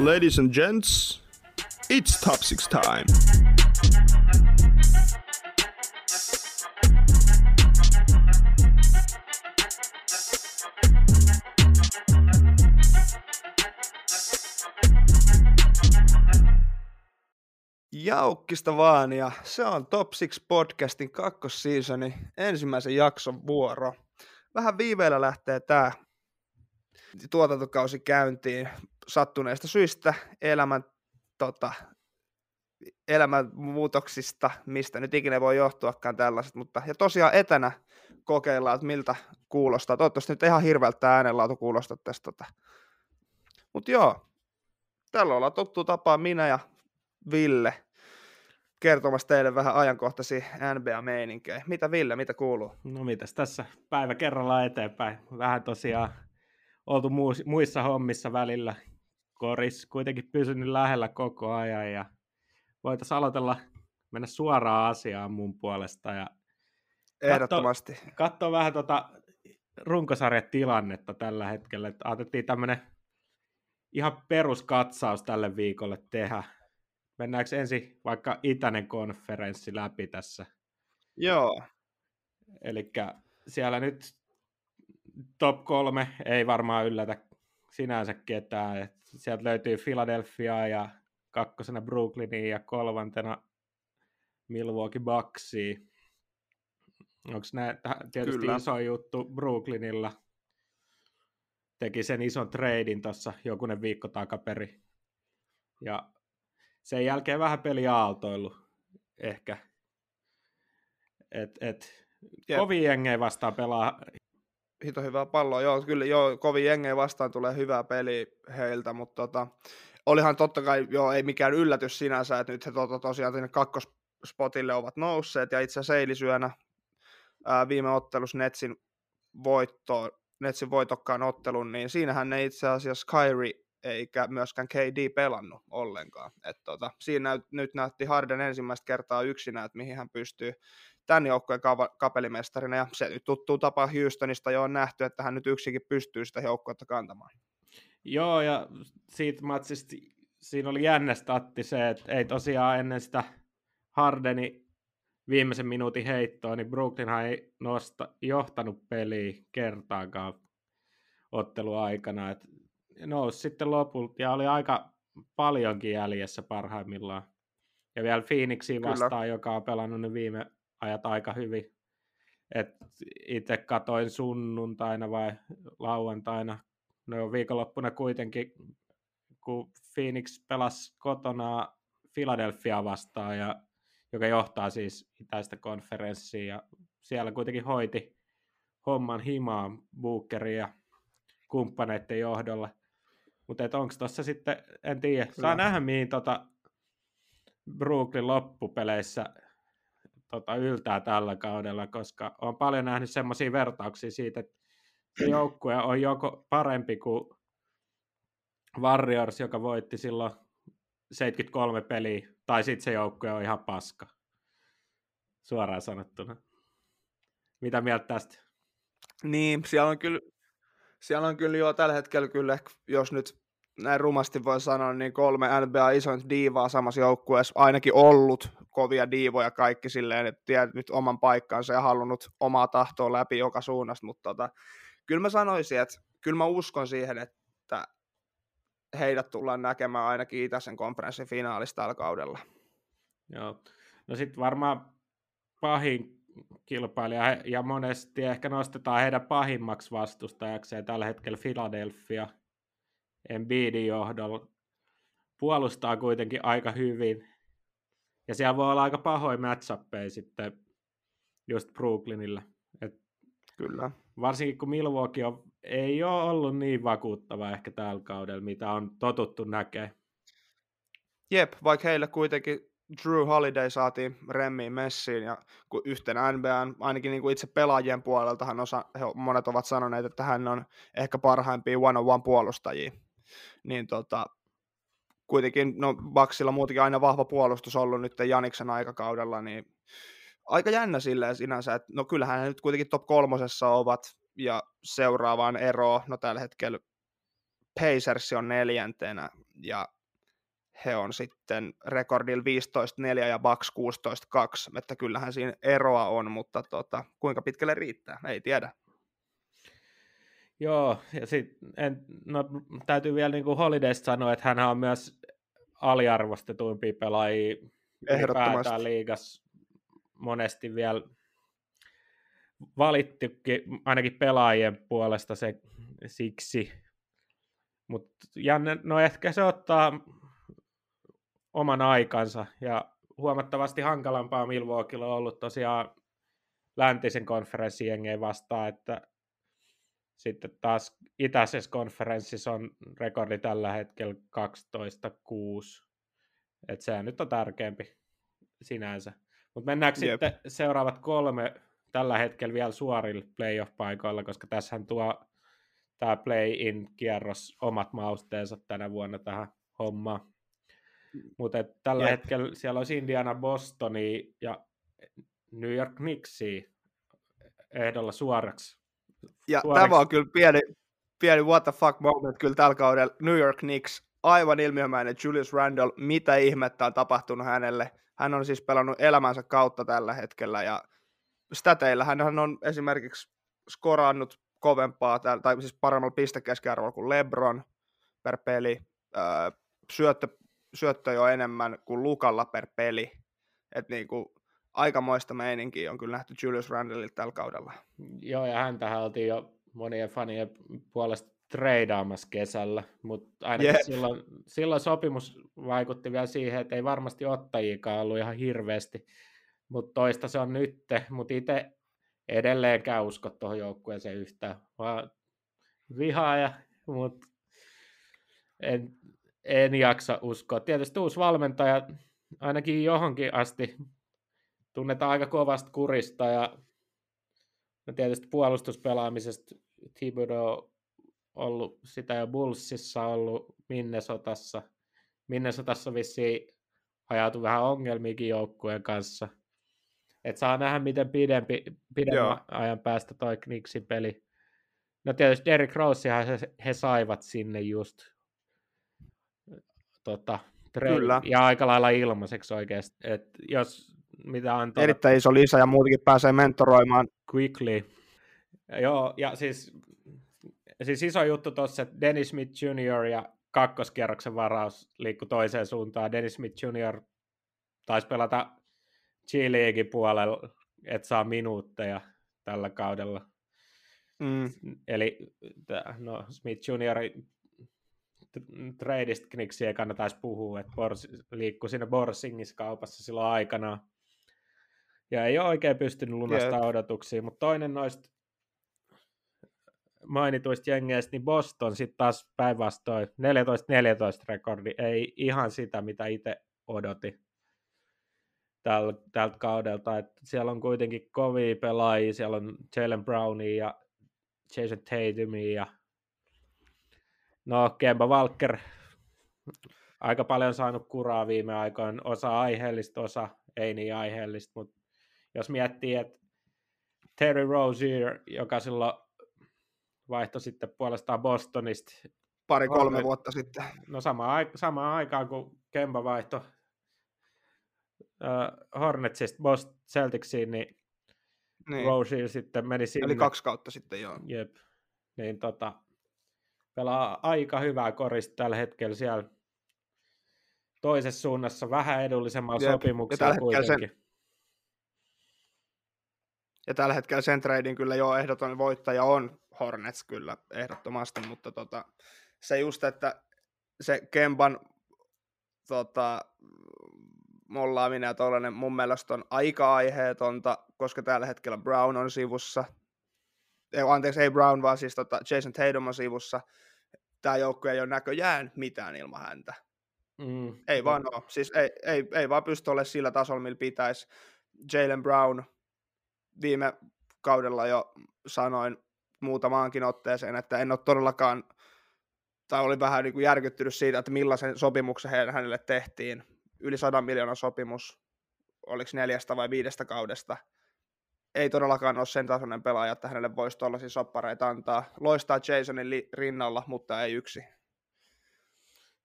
Ladies and gents, it's top six time. Jaukkista vaan, ja se on Top 6 podcastin kakkosseasoni ensimmäisen jakson vuoro. Vähän viiveellä lähtee tämä tuotantokausi käyntiin sattuneista syistä, elämän, tota, elämän muutoksista, mistä nyt ikinä voi johtuakaan tällaiset, mutta ja tosiaan etänä kokeillaan, että miltä kuulostaa. Toivottavasti nyt ihan hirveältä äänenlaatu kuulostaa tästä. Tota. Mutta joo, tällä ollaan tottu tapaa minä ja Ville kertomassa teille vähän ajankohtaisia NBA-meininkejä. Mitä Ville, mitä kuuluu? No mitäs tässä päivä kerrallaan eteenpäin. Vähän tosiaan oltu muissa hommissa välillä. Koris kuitenkin pysynyt lähellä koko ajan ja voitaisiin aloitella mennä suoraan asiaan mun puolesta ja Ehdottomasti. Katso, katso vähän tota runkosarjatilannetta tällä hetkellä. Että otettiin tämmöinen ihan peruskatsaus tälle viikolle tehdä. Mennäänkö ensin vaikka itäinen konferenssi läpi tässä? Joo. Eli siellä nyt top kolme ei varmaan yllätä sinänsä ketään. Et sieltä löytyy Philadelphia ja kakkosena Brooklynia ja kolmantena Milwaukee Bucksia. Onko nämä tietysti Kyllä. iso juttu Brooklynilla? Teki sen ison treidin tuossa jokunen viikko takaperi. Ja sen jälkeen vähän peli aaltoilu ehkä. Et, et, kovin jengejä vastaan pelaa hito hyvää palloa. Joo, kyllä joo, kovin jengejä vastaan tulee hyvää peli heiltä, mutta tota, olihan totta kai, joo, ei mikään yllätys sinänsä, että nyt he to, to, tosiaan sinne kakkospotille ovat nousseet, ja itse asiassa eilisyönä ää, viime ottelussa Netsin voitto, Netsin voitokkaan ottelun, niin siinähän ne itse asiassa Kyrie eikä myöskään KD pelannut ollenkaan. Et tota, siinä nyt näytti Harden ensimmäistä kertaa yksinä, että mihin hän pystyy tämän joukkueen kapelimestarina, ja se nyt tuttuu tapa Houstonista jo on nähty, että hän nyt yksikin pystyy sitä joukkuetta kantamaan. Joo, ja siitä matsista siinä oli jännä statti se, että ei tosiaan ennen sitä Hardeni viimeisen minuutin heittoa, niin Brooklynhan ei nosta, johtanut peliä kertaakaan otteluaikana. Et nousi sitten lopulta ja oli aika paljonkin jäljessä parhaimmillaan. Ja vielä Phoenixiin vastaan, Kyllä. joka on pelannut ne viime ajat aika hyvin. Et itse katoin sunnuntaina vai lauantaina, no viikonloppuna kuitenkin, kun Phoenix pelasi kotona Philadelphia vastaan, ja, joka johtaa siis itäistä konferenssia, ja siellä kuitenkin hoiti homman himaa Bookerin ja kumppaneiden johdolla. Mutta onko tuossa sitten, en tiedä, saa nähdä mihin tota Brooklyn loppupeleissä tota, yltää tällä kaudella, koska on paljon nähnyt semmoisia vertauksia siitä, että se joukkue on joko parempi kuin Warriors, joka voitti silloin 73 peliä, tai sitten se joukkue on ihan paska. Suoraan sanottuna. Mitä mieltä tästä? Niin, siellä on kyllä, siellä on kyllä jo tällä hetkellä kyllä, jos nyt näin rumasti voi sanoa, niin kolme NBA isointa diivaa samassa joukkueessa ainakin ollut kovia diivoja kaikki silleen, että tiedät nyt oman paikkansa ja halunnut omaa tahtoa läpi joka suunnasta, mutta tota, kyllä mä sanoisin, että kyllä mä uskon siihen, että heidät tullaan näkemään ainakin Itäisen konferenssin finaalista tällä kaudella. Joo, no sitten varmaan pahin kilpailija, ja monesti ehkä nostetaan heidän pahimmaksi vastustajakseen tällä hetkellä Philadelphia – Embiidin johdolla. Puolustaa kuitenkin aika hyvin. Ja siellä voi olla aika pahoja matchappeja sitten just Brooklynilla. Et Kyllä. Varsinkin kun Milwaukee on, ei ole ollut niin vakuuttava ehkä tällä kaudella, mitä on totuttu näkemään. Jep, vaikka heille kuitenkin Drew Holiday saatiin remmiin messiin ja yhtenä NBA, ainakin niin kuin itse pelaajien puoleltahan osa, he, monet ovat sanoneet, että hän on ehkä parhaimpia one-on-one puolustajia niin tota, kuitenkin, no Baksilla muutenkin aina vahva puolustus ollut nyt Janiksen aikakaudella, niin aika jännä silleen sinänsä, että no kyllähän he nyt kuitenkin top kolmosessa ovat, ja seuraavaan eroon, no tällä hetkellä Pacers on neljäntenä, ja he on sitten rekordilla 15-4 ja Bucks 16-2, että kyllähän siinä eroa on, mutta tota, kuinka pitkälle riittää, ei tiedä. Joo, ja sitten no, täytyy vielä niin kuin Holidaysta sanoa, että hän on myös aliarvostetuimpia pelaajia ylipäätään liigas monesti vielä valittukin ainakin pelaajien puolesta se siksi. Mutta no ehkä se ottaa oman aikansa ja huomattavasti hankalampaa Milwaukeella on ollut tosiaan läntisen konferenssin jengeen vastaan, että sitten taas itäisessä konferenssissa on rekordi tällä hetkellä 12-6. Että se nyt on tärkeämpi sinänsä. Mutta mennäänkö Jep. sitten seuraavat kolme tällä hetkellä vielä suorilla playoff-paikoilla, koska tässähän tuo tämä play-in-kierros omat mausteensa tänä vuonna tähän hommaan. Mutta tällä Jep. hetkellä siellä olisi Indiana, Bostoni ja New York Knicksia ehdolla suoraksi. Ja suoraksi. tämä on kyllä pieni, pieni what the fuck moment kyllä tällä kaudella. New York Knicks, aivan ilmiömäinen Julius Randle, mitä ihmettä on tapahtunut hänelle. Hän on siis pelannut elämänsä kautta tällä hetkellä ja stateilla hän on esimerkiksi skorannut kovempaa, tai siis paremmalla pistekeskiarvolla kuin LeBron per peli, öö, syöttö, syöttö jo enemmän kuin Lukalla per peli. Et niin kuin, aikamoista meininkiä on kyllä nähty Julius Randleilta tällä kaudella. Joo, ja häntähän oltiin jo monien fanien puolesta treidaamassa kesällä, mutta ainakin yep. silloin, silloin sopimus vaikutti vielä siihen, että ei varmasti ottajiikaan ollut ihan hirveästi, mutta toista se on nyt, mutta itse edelleenkään usko tuohon joukkueeseen yhtään, vaan vihaaja, mutta en, en jaksa uskoa. Tietysti uusi valmentaja ainakin johonkin asti tunnetaan aika kovasta kurista ja no tietysti puolustuspelaamisesta Thibodeau ollut sitä jo Bullsissa, ollut Minnesotassa. Minnesotassa vissiin ajautui vähän ongelmiakin joukkueen kanssa. Et saa nähdä, miten pidempi, pidemmän Joo. ajan päästä toi Knicksin peli. No tietysti Derrick Rosehan he, he saivat sinne just tota, Kyllä. ja aika lailla ilmaiseksi oikeasti. Et jos mitä on tuota... Erittäin iso lisä ja muutenkin pääsee mentoroimaan. Quickly. Joo, ja siis, siis iso juttu tuossa, että Dennis Smith Jr. ja kakkoskierroksen varaus liikkui toiseen suuntaan. Dennis Smith Jr. taisi pelata G-Leaguein puolella, että saa minuutteja tällä kaudella. Mm. Eli no, Smith Jr. tradeista Knicksiä ei kannattaisi puhua, että Bors, liikkui siinä Borsingissa kaupassa silloin aikanaan. Ja ei ole oikein pystynyt lunastaa yeah. odotuksia, mutta toinen noista mainituista jengeistä, niin Boston sitten taas päinvastoin 14-14 rekordi, ei ihan sitä, mitä itse odotin täl, tältä kaudelta. Et siellä on kuitenkin kovia pelaajia, siellä on Jalen Brownia ja Jason Tatumia ja no Kemba Walker aika paljon saanut kuraa viime aikoina, osa aiheellista, osa ei niin aiheellista, mutta jos miettii, että Terry Rozier, joka silloin vaihtoi sitten puolestaan Bostonista. Pari-kolme Hornet, vuotta sitten. No samaan, samaan aikaan, kun Kemba vaihtoi uh, Hornetsista Boston Celticsiin, niin, niin. Rozier sitten meni sinne. Eli kaksi kautta sitten, joo. Jep. Niin tota, pelaa aika hyvää korista tällä hetkellä siellä toisessa suunnassa vähän edullisemmalla Jep. sopimuksella kuitenkin. Sen, ja tällä hetkellä sen trading kyllä jo ehdoton voittaja on Hornets kyllä ehdottomasti, mutta tota, se just, että se Kemban tota, mollaaminen ja tollainen mun mielestä on aika aiheetonta, koska tällä hetkellä Brown on sivussa. Ei, anteeksi, ei Brown, vaan siis tota Jason Tatum on sivussa. Tämä joukkue ei ole näköjään mitään ilman häntä. Mm. Ei vaan ole. Siis ei, ei, ei vaan pysty olemaan sillä tasolla, millä pitäisi. Jalen Brown viime kaudella jo sanoin muutamaankin otteeseen, että en ole todellakaan, tai oli vähän niin kuin järkyttynyt siitä, että millaisen sopimuksen hänelle tehtiin. Yli 100 miljoonaa sopimus, oliko neljästä vai viidestä kaudesta. Ei todellakaan ole sen tasoinen pelaaja, että hänelle voisi tuollaisia soppareita antaa. Loistaa Jasonin rinnalla, mutta ei yksi.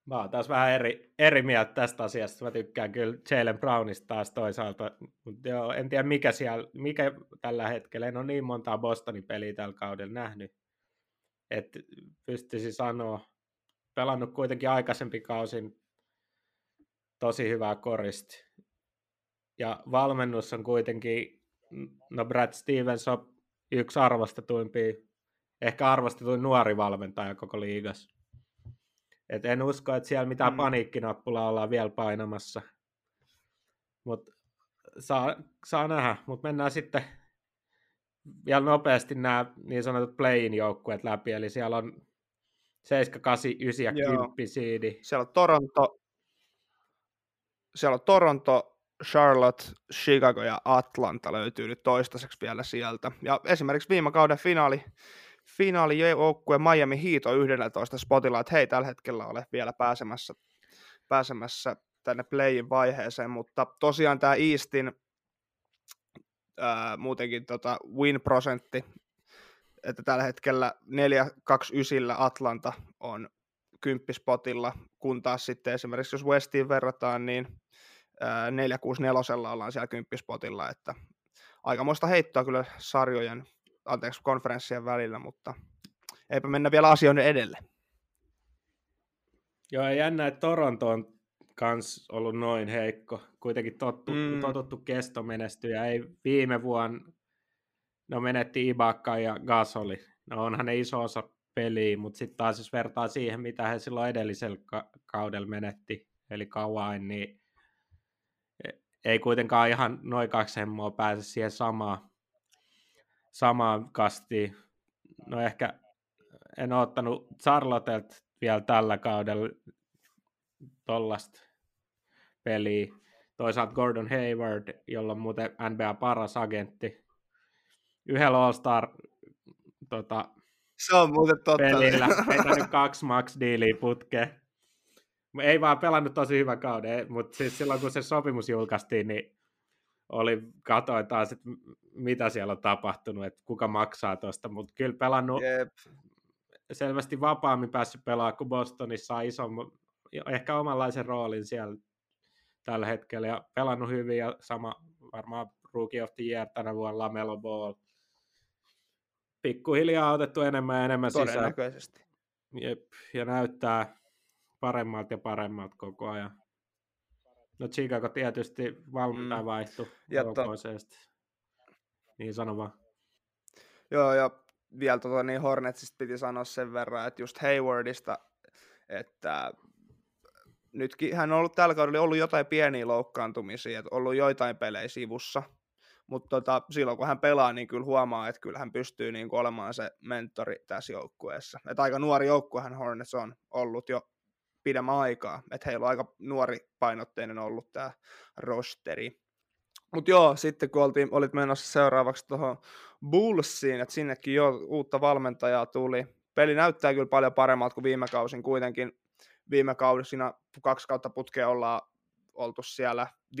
Mä oon taas vähän eri, eri mieltä tästä asiasta. Mä tykkään kyllä Jalen Brownista taas toisaalta. Mutta joo, en tiedä mikä, siellä, mikä tällä hetkellä. En ole niin montaa Bostonin peliä tällä kaudella nähnyt. Että pystyisi sanoa, pelannut kuitenkin aikaisempi kausin tosi hyvää koristi. Ja valmennus on kuitenkin, no Brad Stevens on yksi arvostetuimpia, ehkä arvostetuin nuori valmentaja koko liigassa. Et en usko, että siellä mitään mm. paniikkinappulaa ollaan vielä painamassa. Mutta saa, saa nähdä, mutta mennään sitten vielä nopeasti nämä niin sanotut play-in joukkueet läpi, eli siellä on 7, 8, 9 ja 10 siidi. Siellä on Toronto, siellä on Toronto, Charlotte, Chicago ja Atlanta löytyy nyt toistaiseksi vielä sieltä. Ja esimerkiksi viime kauden finaali, finaali joukkue Miami Heat on 11 spotilla, että hei tällä hetkellä ole vielä pääsemässä, pääsemässä tänne playin vaiheeseen, mutta tosiaan tämä Eastin ää, muutenkin tota win-prosentti, että tällä hetkellä 4-2-9 Atlanta on kymppispotilla, kun taas sitten esimerkiksi jos Westiin verrataan, niin 464 ollaan siellä kymppispotilla, että aikamoista heittoa kyllä sarjojen, anteeksi, konferenssien välillä, mutta eipä mennä vielä asioiden edelle. Joo, jännä, että Toronto on kans ollut noin heikko. Kuitenkin tottu, mm. totuttu kestomenestyjä. Ei viime vuonna, no menetti Ibaka ja Gasoli. No onhan ne iso osa peliä, mutta sitten taas jos vertaa siihen, mitä he silloin edellisellä ka- kaudella menetti, eli kauan, niin e, ei kuitenkaan ihan noin kaksi hemmoa pääse siihen samaan, samaan kastiin. No ehkä en ole ottanut Charlottelt vielä tällä kaudella tollasta peliä. Toisaalta Gordon Hayward, jolla on muuten NBA paras agentti. Yhdellä All-Star tota, se on muuten totta. Pelillä. Ei nyt kaksi max diiliä putkeen. Ei vaan pelannut tosi hyvän kauden, mutta siis silloin kun se sopimus julkaistiin, niin oli, katoin taas, että mitä siellä on tapahtunut, että kuka maksaa tuosta, mutta kyllä pelannut Jep. selvästi vapaammin päässyt pelaamaan kuin Bostonissa on iso, ehkä omanlaisen roolin siellä tällä hetkellä ja pelannut hyvin ja sama varmaan Rookie of the Year tänä vuonna Lamelo Ball pikkuhiljaa otettu enemmän ja enemmän sisään. Jep, ja näyttää paremmalta ja paremmalta koko ajan. No Chicago tietysti valmentaja mm. vaihtui to... Niin sano vaan. Joo, ja vielä tota, niin Hornetsista piti sanoa sen verran, että just Haywardista, että nytkin hän on ollut tällä kaudella ollut jotain pieniä loukkaantumisia, että ollut joitain pelejä sivussa, mutta tota, silloin kun hän pelaa, niin kyllä huomaa, että kyllä hän pystyy niin olemaan se mentori tässä joukkueessa. Et aika nuori joukkuehan Hornets on ollut jo pidemmän aikaa, että heillä on aika nuori painotteinen ollut tämä rosteri. Mutta joo, sitten kun oltiin, olit menossa seuraavaksi tuohon Bullsiin, että sinnekin jo uutta valmentajaa tuli. Peli näyttää kyllä paljon paremmalta kuin viime kausin. Kuitenkin viime kaudessa kaksi kautta putkea ollaan oltu siellä 15-12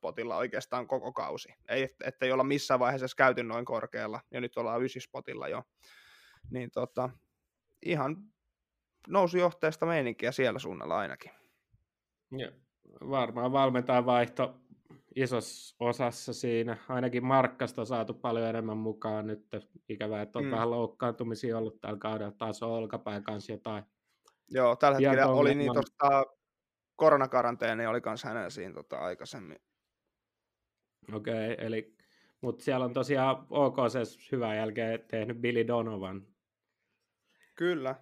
potilla oikeastaan koko kausi. Ei, ettei olla missään vaiheessa käyty noin korkealla, ja nyt ollaan 9 potilla jo. Niin tota, ihan nousujohteesta meininkiä siellä suunnalla ainakin. Ja varmaan valmentaa vaihto isossa osassa siinä. Ainakin Markkasta on saatu paljon enemmän mukaan nyt. Ikävää, että on mm. vähän loukkaantumisia ollut tällä kaudella. Taas on olkapäin kanssa jotain. Joo, tällä hetkellä oli niin tuosta koronakaranteeni oli myös hänen siinä tota, aikaisemmin. Okei, okay, eli mutta siellä on tosiaan OKC hyvän jälkeen tehnyt Billy Donovan. Kyllä.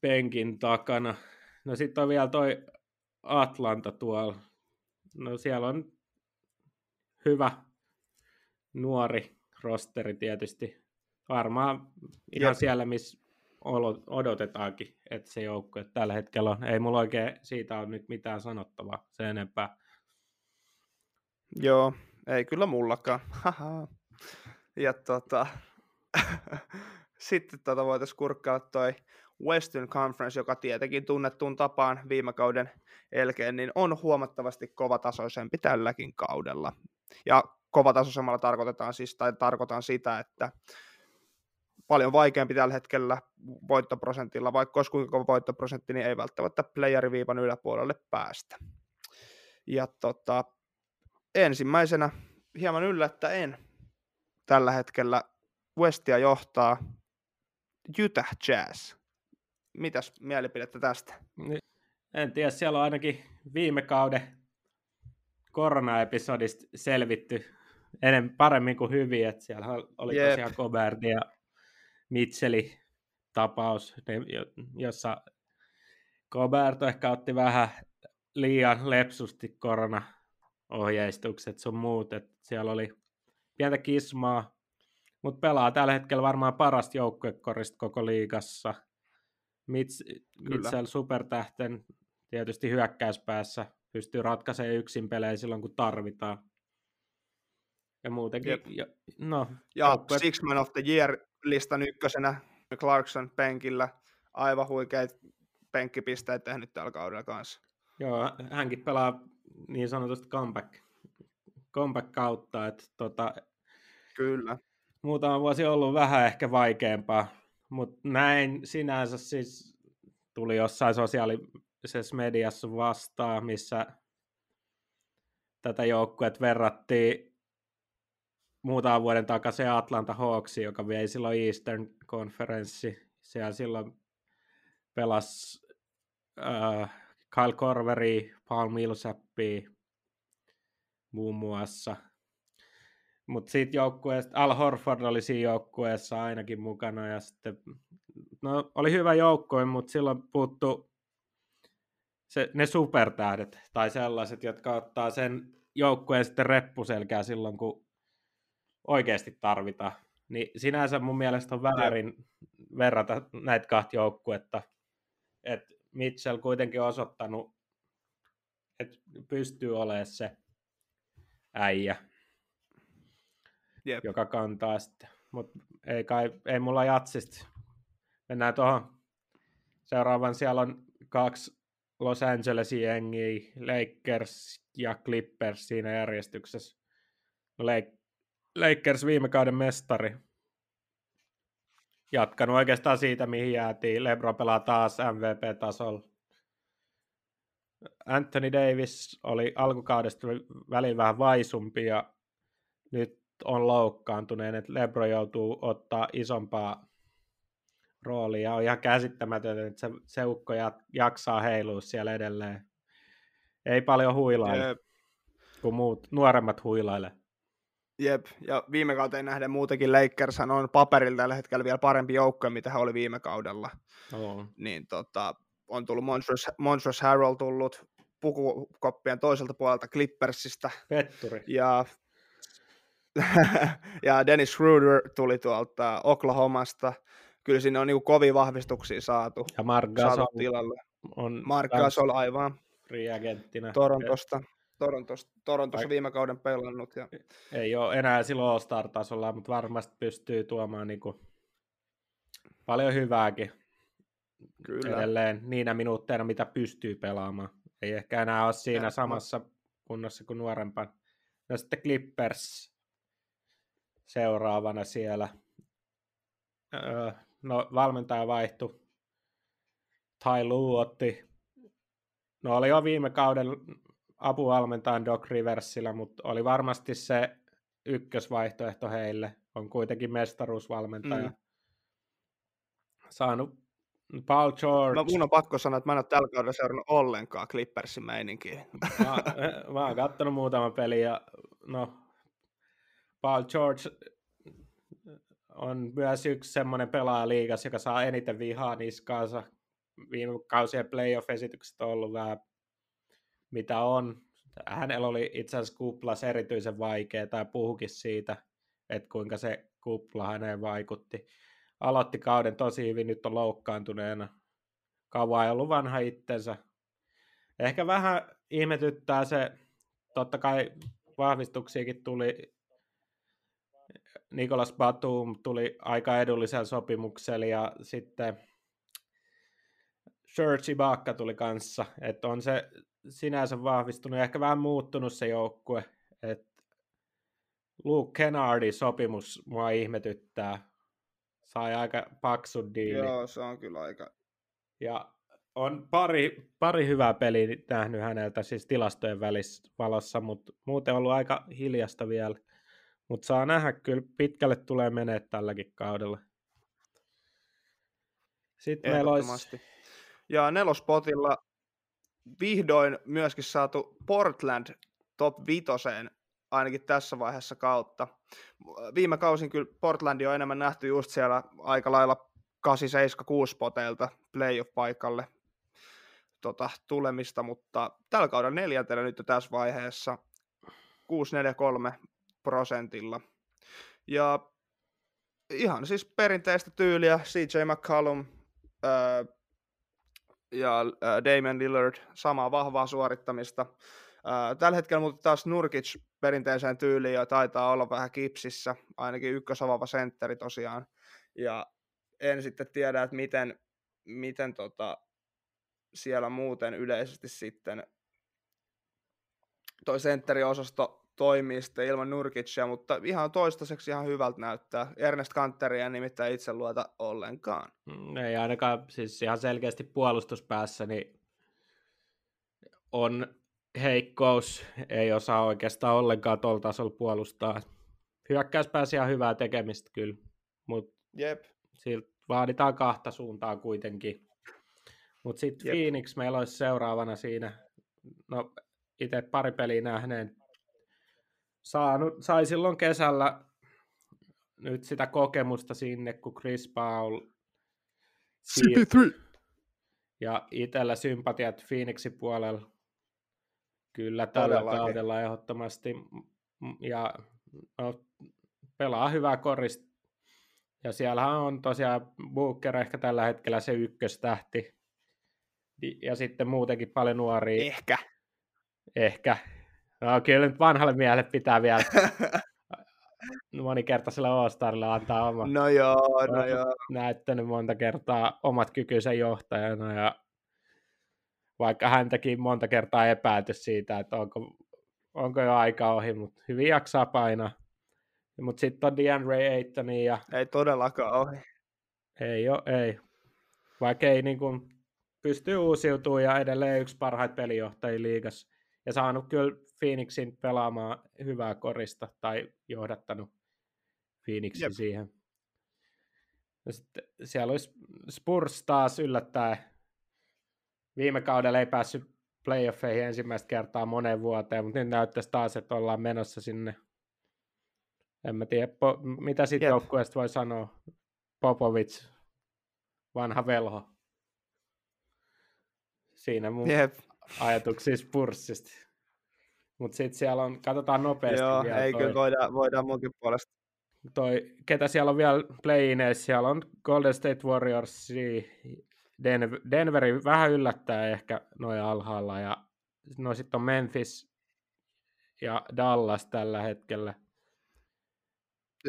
Penkin takana. No sitten on vielä toi Atlanta tuolla. No siellä on hyvä nuori rosteri tietysti. Varmaan ihan Jep. siellä, missä odotetaankin, että se joukkue tällä hetkellä on. Ei mulla oikein siitä ole nyt mitään sanottavaa se enempää. Joo, ei kyllä mullakaan. ja tota, sitten tota voitaisiin kurkkaa toi Western Conference, joka tietenkin tunnettuun tapaan viime kauden elkeen, niin on huomattavasti kovatasoisempi tälläkin kaudella. Ja kovatasoisemmalla tarkoitetaan siis, tai tarkoitan sitä, että paljon vaikeampi tällä hetkellä voittoprosentilla, vaikka olisi kuinka voittoprosentti, niin ei välttämättä playeriviivan yläpuolelle päästä. Ja tota, ensimmäisenä hieman yllättäen tällä hetkellä Westia johtaa Utah Jazz. Mitäs mielipidettä tästä? En tiedä, siellä on ainakin viime kauden koronaepisodista selvitty enemmän, paremmin kuin hyvin, että siellä oli Jep. tosiaan Gobert ja Mitchellin tapaus, jossa Gobert ehkä otti vähän liian lepsusti korona-ohjeistukset sun muut, että siellä oli pientä kismaa, mutta pelaa tällä hetkellä varmaan parasta joukkuekorista koko liigassa. Mitch, Mitchell supertähten tietysti hyökkäyspäässä pystyy ratkaisemaan yksin pelejä silloin, kun tarvitaan. Ja muutenkin. Jep. Ja, no, ja joukkuet... Six Man of the Year-listan ykkösenä Clarkson penkillä. Aivan huikeat penkkipisteet tehnyt tällä kaudella kanssa. Joo, hänkin pelaa niin sanotusti comeback, comeback kautta, että tota, Kyllä. Muutama vuosi ollut vähän ehkä vaikeampaa, mutta näin sinänsä siis tuli jossain sosiaalisessa mediassa vastaan, missä tätä joukkuet verrattiin muutaman vuoden takaisin Atlanta Hawksiin, joka vei silloin Eastern Conference. Siellä silloin pelasi äh, Kyle Korveri, Paul Millsappi muun muassa. Mutta siitä joukkueesta, Al Horford oli siinä joukkueessa ainakin mukana ja sitten, no oli hyvä joukkue, mutta silloin puuttu se, ne supertähdet tai sellaiset, jotka ottaa sen joukkueen sitten reppuselkää silloin, kun oikeasti tarvitaan. Niin sinänsä mun mielestä on väärin verrata näitä kahta joukkuetta. Että Mitchell kuitenkin osoittanut, että pystyy olemaan se äijä, Jep. joka kantaa sitten. Mutta ei, kai, ei mulla jatsista. Mennään tuohon seuraavan. Siellä on kaksi Los Angelesin jengiä, Lakers ja Clippers siinä järjestyksessä. Lakers viime kauden mestari. Jatkanut oikeastaan siitä, mihin jäätiin. LeBron pelaa taas MVP-tasolla. Anthony Davis oli alkukaudesta välillä vähän vaisumpi ja nyt on loukkaantuneen, että LeBron joutuu ottaa isompaa roolia. On ihan käsittämätöntä, että se, se ukko jaksaa heilua siellä edelleen. Ei paljon huilaile, Jep. kun muut nuoremmat huilaile. Jep, ja viime kauteen nähden muutenkin Lakers on paperilla tällä hetkellä vielä parempi joukko, mitä hän oli viime kaudella. Oh. Niin tota, on tullut Monstrous, Monstrous Harrell tullut pukukoppien toiselta puolelta Clippersista. Petturi. Ja, ja Dennis Schroeder tuli tuolta Oklahomasta. Kyllä sinne on niin kovia vahvistuksia saatu. Ja Mark Gasol tilalle. on Mark Gasol aivan. Free agenttina. Torontosta. Torontossa, Torontossa viime kauden pelannut. Ja... Ei ole enää silloin All-Star-tasolla, mutta varmasti pystyy tuomaan niin kuin paljon hyvääkin Kyllä. edelleen niinä minuutteina, mitä pystyy pelaamaan. Ei ehkä enää ole siinä ja, samassa kunnossa kuin nuorempana. Ja sitten Clippers seuraavana siellä. Öö, no, valmentaja vaihtui. Tai Lu otti. No oli jo viime kauden apuvalmentajan Doc Riversilla, mutta oli varmasti se ykkösvaihtoehto heille. On kuitenkin mestaruusvalmentaja. Mm. Saanut Paul George. Mä, mun on pakko sanoa, että mä en ole tällä kaudella seurannut ollenkaan Clippersin meininkiä. Mä, mä oon kattonut muutama peli ja no, Paul George on myös yksi semmoinen pelaaja joka saa eniten vihaa niskaansa. Viime kausien playoff-esitykset on ollut vähän mitä on. Hänellä oli itse asiassa kuplas erityisen vaikea, tai puhukin siitä, että kuinka se kupla häneen vaikutti. Aloitti kauden tosi hyvin, nyt on loukkaantuneena. Kauan ei ollut vanha itsensä. Ehkä vähän ihmetyttää se, totta kai vahvistuksiakin tuli, Nikolas Batum tuli aika edullisella sopimuksella ja sitten Serge Ibaka tuli kanssa, että on se sinänsä vahvistunut ja ehkä vähän muuttunut se joukkue. Et Luke Kennardin sopimus mua ihmetyttää. sai aika paksu diili. Joo, se on kyllä aika... Ja on pari, pari hyvää peliä nähnyt häneltä siis tilastojen välissä valossa, mutta muuten ollut aika hiljasta vielä. Mutta saa nähdä, kyllä pitkälle tulee menee tälläkin kaudella. Sitten meillä olisi... Ja nelospotilla vihdoin myöskin saatu Portland top vitoseen ainakin tässä vaiheessa kautta. Viime kausin kyllä Portlandi on enemmän nähty just siellä aika lailla 8, 7, 6 poteilta playoff-paikalle tota, tulemista, mutta tällä kaudella neljäntenä nyt tässä vaiheessa 643 prosentilla. Ja ihan siis perinteistä tyyliä, CJ McCallum ää, ja ää, Damian Lillard, samaa vahvaa suorittamista. Ää, tällä hetkellä mutta taas Nurkic perinteiseen tyyliin ja taitaa olla vähän kipsissä, ainakin ykkösavava sentteri tosiaan. Ja en sitten tiedä, että miten, miten tota, siellä muuten yleisesti sitten toi sentteriosasto toimii sitten ilman Nurkicia, mutta ihan toistaiseksi ihan hyvältä näyttää. Ernest Kanteria nimittäin itse luota ollenkaan. Mm, ei ainakaan siis ihan selkeästi puolustuspäässä, niin on heikkous, ei osaa oikeastaan ollenkaan tuolla tasolla puolustaa. Hyökkäyspäässä ihan hyvää tekemistä kyllä, mutta Jep. siltä vaaditaan kahta suuntaa kuitenkin. Mutta sitten Phoenix meillä olisi seuraavana siinä, no itse pari peliä nähneen, saanut, sai silloin kesällä nyt sitä kokemusta sinne, kun Chris Paul CP3. Ja itsellä sympatiat Phoenixin puolella kyllä tällä kaudella ehdottomasti. Ja no, pelaa hyvää korista. Ja siellähän on tosiaan Booker ehkä tällä hetkellä se ykköstähti. Ja sitten muutenkin paljon nuoria. Ehkä. Ehkä. No, kyllä nyt vanhalle miehelle pitää vielä monikertaiselle All-Starille antaa oma. No joo, no joo. Näyttänyt monta kertaa omat kykynsä johtajana ja vaikka häntäkin monta kertaa epäilty siitä, että onko, onko jo aika ohi, mutta hyvin jaksaa painaa. Mutta sitten on DeAndre Aytoni ja... Ei todellakaan ohi. Ei ole, ei. Vaikka ei niin kuin, pystyy uusiutumaan ja edelleen yksi parhaita pelijohtajia liigassa. Ja saanut kyllä Phoenixin pelaamaan hyvää korista tai johdattanut Phoenixin Jep. siihen. Ja sitten siellä olisi Spurs taas yllättäen. Viime kaudella ei päässyt playoffeihin ensimmäistä kertaa moneen vuoteen, mutta nyt näyttäisi taas, että ollaan menossa sinne. En mä tiedä, po- mitä siitä joukkueesta voi sanoa. Popovic, vanha velho. Siinä mun Jep. ajatuksia Spurssista. Mutta sitten siellä on, katsotaan nopeasti Joo, vielä. ei toi, kyllä voida, voidaan munkin puolesta. Toi, ketä siellä on vielä play siellä on Golden State Warriors, Denver, Denveri vähän yllättää ehkä noin alhaalla, ja no sitten on Memphis ja Dallas tällä hetkellä.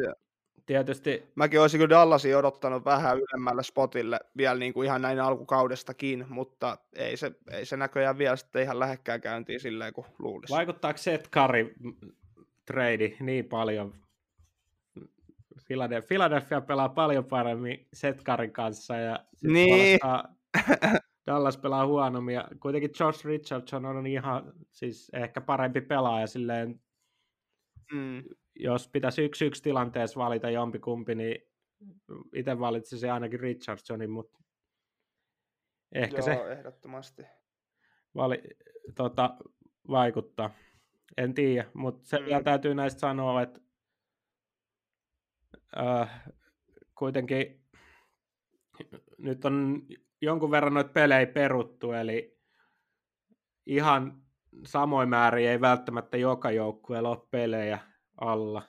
Yeah tietysti... Mäkin olisin kyllä Dallasin odottanut vähän ylemmälle spotille vielä niin kuin ihan näin alkukaudestakin, mutta ei se, ei se näköjään vielä sitten ihan lähekkään käyntiin silleen kuin luulisi. Vaikuttaako Seth Curry trade niin paljon? Philadelphia, Philadelphia pelaa paljon paremmin Seth Curryn kanssa ja niin. Dallas pelaa huonommin ja kuitenkin Josh Richardson on ihan siis ehkä parempi pelaaja silleen mm jos pitäisi yksi yksi tilanteessa valita jompikumpi, niin itse valitsisin ainakin Richardsonin, mutta ehkä Joo, se ehdottomasti. Vali, tota, vaikuttaa. En tiedä, mutta se mm. vielä täytyy näistä sanoa, että äh, kuitenkin nyt on jonkun verran noita pelejä peruttu, eli ihan samoin määrin ei välttämättä joka joukkueella ole pelejä, alla,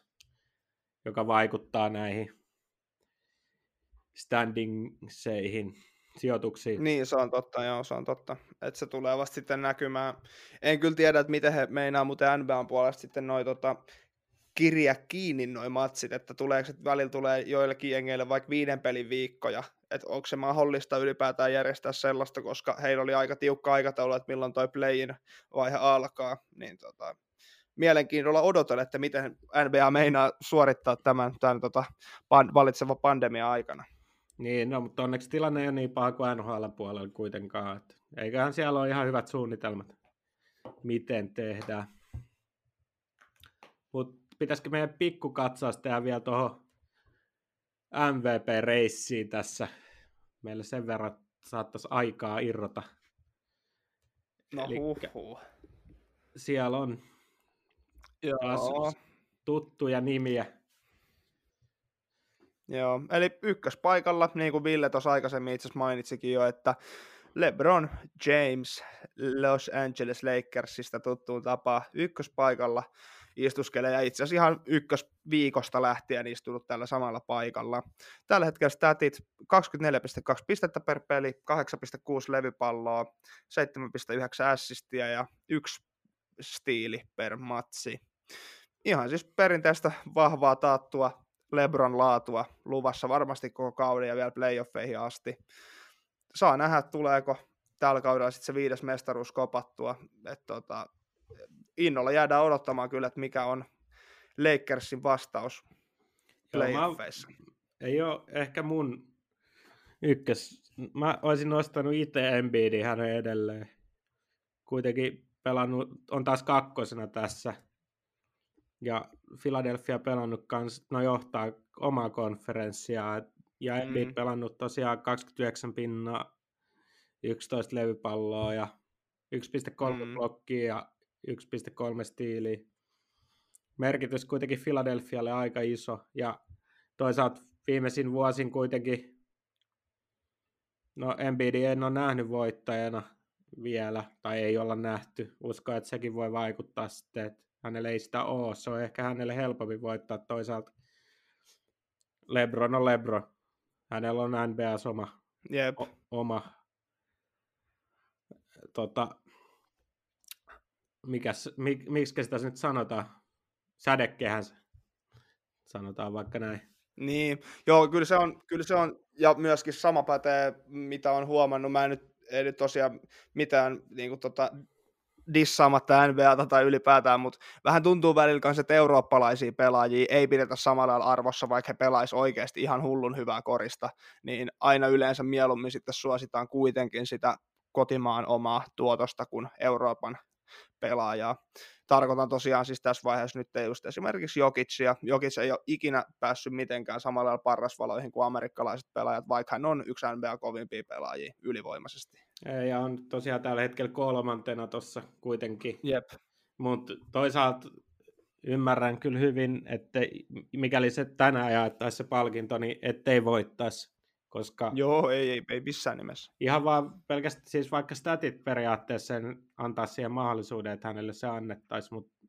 joka vaikuttaa näihin standingseihin, sijoituksiin. Niin, se on totta, joo, se on totta. Että se tulee vasta sitten näkymään. En kyllä tiedä, että miten he meinaa muuten NBAn puolesta sitten noin tota, kirja kiinni noin matsit, että tuleeko, että välillä tulee joillekin jengeille vaikka viiden pelin viikkoja, että onko se mahdollista ylipäätään järjestää sellaista, koska heillä oli aika tiukka aikataulu, että milloin toi playin vaihe alkaa, niin tota, mielenkiinnolla odotan, että miten NBA meinaa suorittaa tämän, tämän tota, pan, valitsevan pandemia aikana. Niin, no, mutta onneksi tilanne ei ole niin paha kuin NHL puolella kuitenkaan. Että eiköhän siellä ole ihan hyvät suunnitelmat, miten tehdään. Mutta pitäisikö meidän pikkukatsaus tehdä vielä tuohon MVP-reissiin tässä? Meillä sen verran saattaisi aikaa irrota. No huh. Siellä on Joo. tuttuja nimiä. Joo, eli ykköspaikalla, niin kuin Ville tuossa aikaisemmin itse asiassa mainitsikin jo, että LeBron James Los Angeles Lakersista tuttuun tapaa ykköspaikalla istuskelee ja itse asiassa ihan ykkösviikosta lähtien istunut tällä samalla paikalla. Tällä hetkellä statit 24,2 pistettä per peli, 8,6 levypalloa, 7,9 assistia ja yksi stiili per matsi. Ihan siis perinteistä vahvaa taattua Lebron laatua luvassa varmasti koko kauden ja vielä playoffeihin asti. Saa nähdä, tuleeko tällä kaudella sitten se viides mestaruus kopattua. Et tota, innolla jäädään odottamaan kyllä, että mikä on Lakersin vastaus playoffeissa. Ei ole ehkä mun ykkös. Mä olisin nostanut itse Embiidin hänen edelleen. Kuitenkin pelannut, on taas kakkosena tässä. Ja Philadelphia pelannut kans, no johtaa omaa konferenssia. Ja Embiid mm. pelannut tosiaan 29 pinnaa, 11 levypalloa ja 1,3 mm. blokkia ja 1,3 stiiliä. Merkitys kuitenkin Philadelphialle aika iso. Ja toisaalta viimeisin vuosin kuitenkin, no Embiid en ole nähnyt voittajana vielä, tai ei olla nähty. Usko, että sekin voi vaikuttaa sitten, että hänelle ei sitä ole. Se on ehkä hänelle helpompi voittaa toisaalta. Lebron on Lebron. Hänellä on NBA oma, Jep. O- oma tota, mikäs, mik, miksi sitä nyt sanotaan? Sädekehän se sanotaan vaikka näin. Niin, joo, kyllä se on, kyllä se on ja myöskin sama pätee, mitä on huomannut. Mä en nyt, ei nyt tosiaan mitään niin kuin, tota, dissaamatta NBAta tai ylipäätään, mutta vähän tuntuu välillä kanssa, että eurooppalaisia pelaajia ei pidetä samalla arvossa, vaikka he pelaisivat oikeasti ihan hullun hyvää korista, niin aina yleensä mieluummin sitten suositaan kuitenkin sitä kotimaan omaa tuotosta kuin Euroopan pelaajaa. Tarkoitan tosiaan siis tässä vaiheessa nyt just esimerkiksi Jokicia. Jokic ei ole ikinä päässyt mitenkään samalla lailla parrasvaloihin kuin amerikkalaiset pelaajat, vaikka hän on yksi NBA kovimpia pelaajia ylivoimaisesti. Ja on tosiaan tällä hetkellä kolmantena tuossa kuitenkin. Jep. Mutta toisaalta ymmärrän kyllä hyvin, että mikäli se tänään jaettaisi se palkinto, niin ettei voittaisi koska Joo, ei, ei, ei missään nimessä. Ihan vaan pelkästään, siis vaikka statit periaatteessa sen antaa siihen mahdollisuuden, että hänelle se annettaisiin, mutta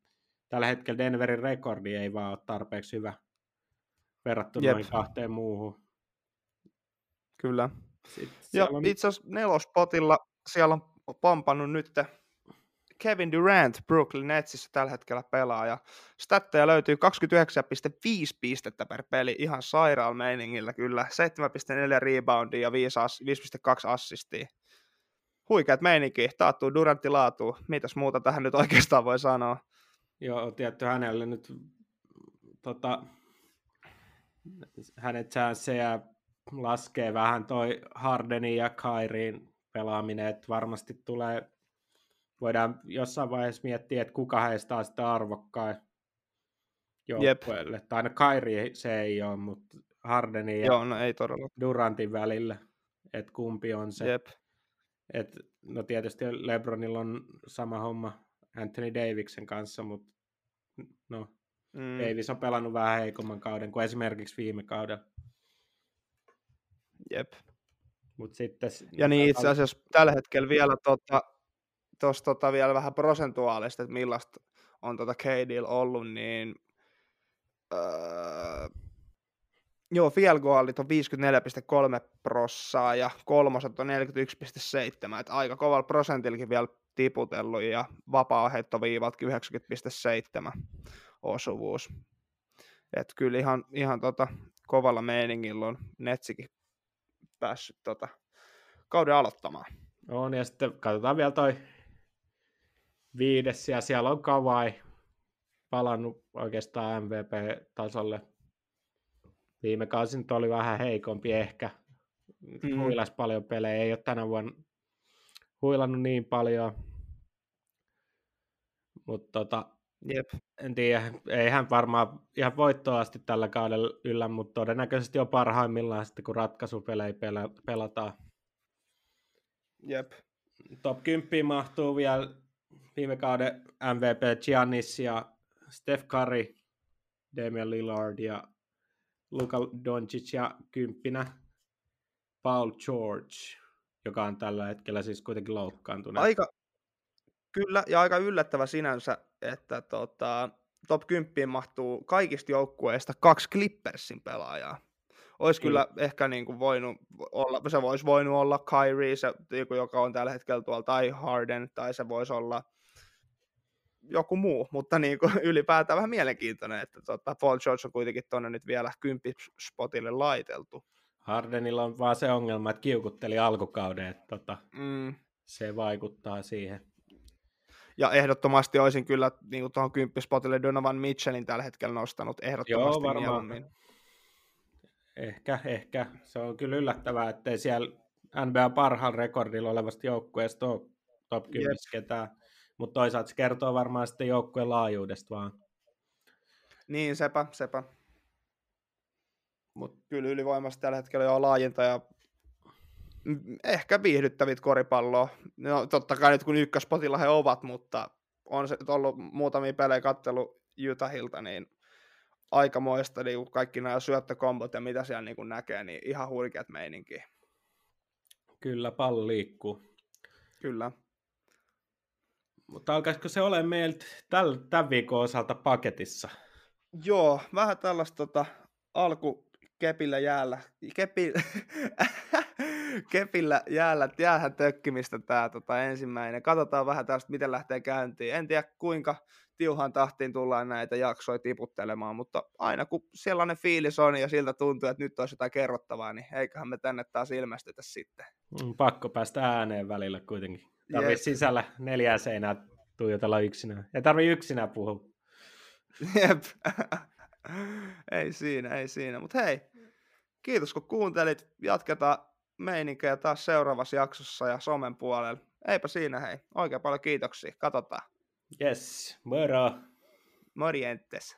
tällä hetkellä Denverin rekordi ei vaan ole tarpeeksi hyvä verrattuna noihin kahteen muuhun. Kyllä. Ja on... itse asiassa nelospotilla siellä on pompannut nyt Kevin Durant Brooklyn Netsissä tällä hetkellä pelaa, ja statteja löytyy 29,5 pistettä per peli, ihan sairaal meiningillä kyllä, 7,4 reboundia ja 5,2 assistia. Huikeat meininki, taattuu Durantti laatu. Mitäs muuta tähän nyt oikeastaan voi sanoa? Joo, tietty hänelle nyt tota, hänet chanceja laskee vähän toi Hardenin ja Kairin pelaaminen, että varmasti tulee voidaan jossain vaiheessa miettiä, että kuka heistä on sitä arvokkain joukkueelle. Tai aina Kairi se ei ole, mutta Hardenin ja Joo, no ei Durantin välillä, että kumpi on se. Jep. Et, no tietysti Lebronilla on sama homma Anthony Daviksen kanssa, mutta no, mm. Davis on pelannut vähän heikomman kauden kuin esimerkiksi viime kaudella. Jep. Mut sitten, ja niin itse asiassa tällä hetkellä vielä tota, tuossa tota vielä vähän prosentuaalista, että millaista on tota KDL ollut, niin öö, joo, field goalit on 54,3 prossaa ja kolmoset on 41,7, että aika kovalla prosentillakin vielä tiputellut ja vapaa-heittoviivaltkin 90,7 osuvuus. Et kyllä ihan, ihan tota, kovalla meiningillä on Netsikin päässyt tota, kauden aloittamaan. On, ja sitten katsotaan vielä toi viides, ja siellä on Kavai palannut oikeastaan MVP-tasolle. Viime kausi nyt oli vähän heikompi ehkä. Mm. Huilas paljon pelejä, ei ole tänä vuonna huilannut niin paljon. Mutta tota, Jep. en tiedä, ei hän varmaan ihan voittoa asti tällä kaudella yllä, mutta todennäköisesti on parhaimmillaan sitten, kun ratkaisupelejä pelataan. Jep. Top 10 mahtuu vielä viime kauden MVP Giannis ja Steph Curry, Damian Lillard ja Luka Doncic ja kymppinä Paul George, joka on tällä hetkellä siis kuitenkin loukkaantunut. Aika, kyllä, ja aika yllättävä sinänsä, että tota, top 10 mahtuu kaikista joukkueista kaksi Clippersin pelaajaa. Olisi kyllä, kyllä ehkä niin kuin voinut olla, se voisi voinut olla Kyrie, se, joka on tällä hetkellä tuolla, tai Harden, tai se voisi olla joku muu, mutta niin kuin ylipäätään vähän mielenkiintoinen, että tota, Paul George on kuitenkin tuonne nyt vielä kymppispotille laiteltu. Hardenilla on vaan se ongelma, että kiukutteli alkukauden, että tota, mm. se vaikuttaa siihen. Ja ehdottomasti olisin kyllä niin tuohon kymppispotille Donovan Mitchellin tällä hetkellä nostanut ehdottomasti Joo, varmaan. Mieluummin. Ehkä, ehkä. Se on kyllä yllättävää, ettei siellä NBA parhaan rekordilla olevasta joukkueesta ole top 10 yep. ketään. Mutta toisaalta se kertoo varmaan sitten joukkueen laajuudesta vaan. Niin, sepä, sepä. Mutta kyllä ylivoimasta tällä hetkellä jo laajinta ja ehkä viihdyttävät koripalloa. No totta kai nyt kun ykköspotilla he ovat, mutta on se ollut muutamia pelejä kattelu Utahilta, niin aikamoista niin kaikki nämä syöttökombot ja mitä siellä niin näkee, niin ihan hurkeat meininki. Kyllä, pallo liikkuu. Kyllä. Mutta alkaisiko se ole meiltä tämän viikon osalta paketissa? Joo, vähän tällaista tota, alku kepillä jäällä, kepi, kepillä jäällä, jäähän tökkimistä tämä tota, ensimmäinen. Katsotaan vähän tästä, miten lähtee käyntiin. En tiedä kuinka tiuhan tahtiin tullaan näitä jaksoja tiputtelemaan, mutta aina kun sellainen fiilis on ja siltä tuntuu, että nyt olisi jotain kerrottavaa, niin eiköhän me tänne taas ilmestytä sitten. Mm, pakko päästä ääneen välillä kuitenkin. Tarvii sisällä neljää seinää tuijotella yksinään. Ei tarvii yksinään puhua. Jep. ei siinä, ei siinä. Mutta hei, kiitos kun kuuntelit. Jatketaan meininkiä taas seuraavassa jaksossa ja somen puolella. Eipä siinä hei. Oikein paljon kiitoksia. Katsotaan. Yes, moro. Morientes.